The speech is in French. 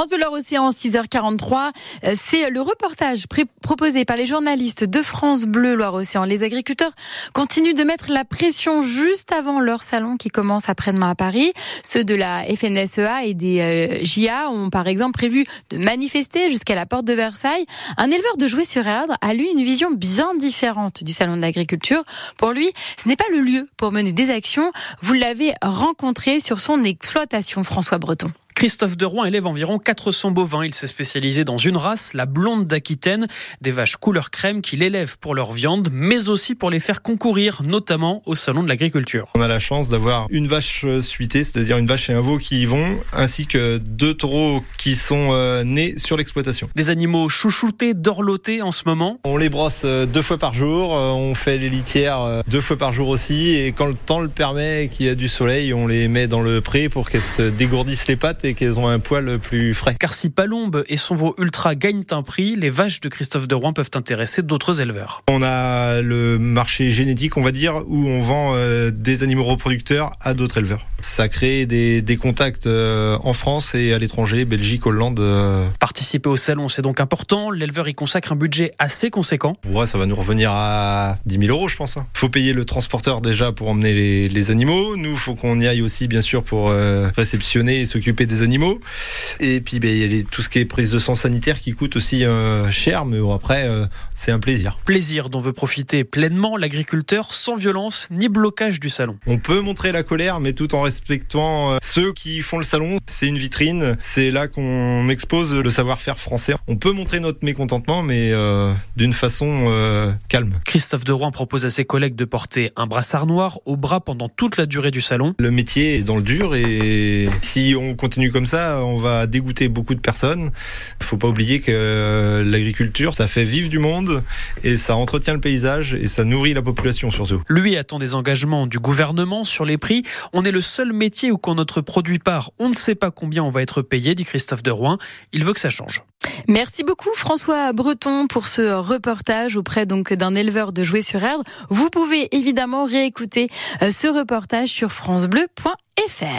France Bleu Océan, 6h43. Euh, c'est le reportage proposé par les journalistes de France Bleu Loire-Océan. Les agriculteurs continuent de mettre la pression juste avant leur salon qui commence après-demain à Paris. Ceux de la FNSEA et des euh, JA ont par exemple prévu de manifester jusqu'à la porte de Versailles. Un éleveur de jouets sur erdre a lui une vision bien différente du salon de l'agriculture. Pour lui, ce n'est pas le lieu pour mener des actions. Vous l'avez rencontré sur son exploitation, François Breton. Christophe de Rouen élève environ 400 bovins. Il s'est spécialisé dans une race, la blonde d'Aquitaine, des vaches couleur crème qu'il élève pour leur viande, mais aussi pour les faire concourir, notamment au salon de l'agriculture. On a la chance d'avoir une vache euh, suitée, c'est-à-dire une vache et un veau qui y vont, ainsi que deux taureaux qui sont euh, nés sur l'exploitation. Des animaux chouchoutés, dorlotés en ce moment. On les brosse euh, deux fois par jour, on fait les litières deux fois par jour aussi, et quand le temps le permet, qu'il y a du soleil, on les met dans le pré pour qu'elles se dégourdissent les pattes et qu'elles ont un poil plus frais. Car si Palombe et son veau ultra gagnent un prix, les vaches de Christophe de Rouen peuvent intéresser d'autres éleveurs. On a le marché génétique, on va dire, où on vend euh, des animaux reproducteurs à d'autres éleveurs. Ça crée des, des contacts euh, en France et à l'étranger, Belgique, Hollande. Euh. Participer au salon, c'est donc important. L'éleveur y consacre un budget assez conséquent. Ouais, ça va nous revenir à 10 000 euros, je pense. Il hein. faut payer le transporteur déjà pour emmener les, les animaux. Nous, il faut qu'on y aille aussi, bien sûr, pour réceptionner et s'occuper des animaux. Et puis ben, il y a tout ce qui est prise de sang sanitaire qui coûte aussi euh, cher, mais bon, après euh, c'est un plaisir. Plaisir dont veut profiter pleinement l'agriculteur sans violence ni blocage du salon. On peut montrer la colère, mais tout en respectant euh, ceux qui font le salon. C'est une vitrine, c'est là qu'on expose le savoir-faire français. On peut montrer notre mécontentement, mais d'une façon calme. Christophe de Rouen propose à ses collègues de porter un brassard noir au bras pendant toute la durée du salon. Le métier est dans le dur et si on continue comme ça, on va dégoûter beaucoup de personnes. Il faut pas oublier que euh, l'agriculture, ça fait vivre du monde et ça entretient le paysage et ça nourrit la population surtout. Lui attend des engagements du gouvernement sur les prix. On est le seul métier où quand notre produit part, on ne sait pas combien on va être payé, dit Christophe de Rouen. Il veut que ça change. Merci beaucoup François Breton pour ce reportage auprès donc d'un éleveur de jouets sur erdre. Vous pouvez évidemment réécouter euh, ce reportage sur francebleu.fr.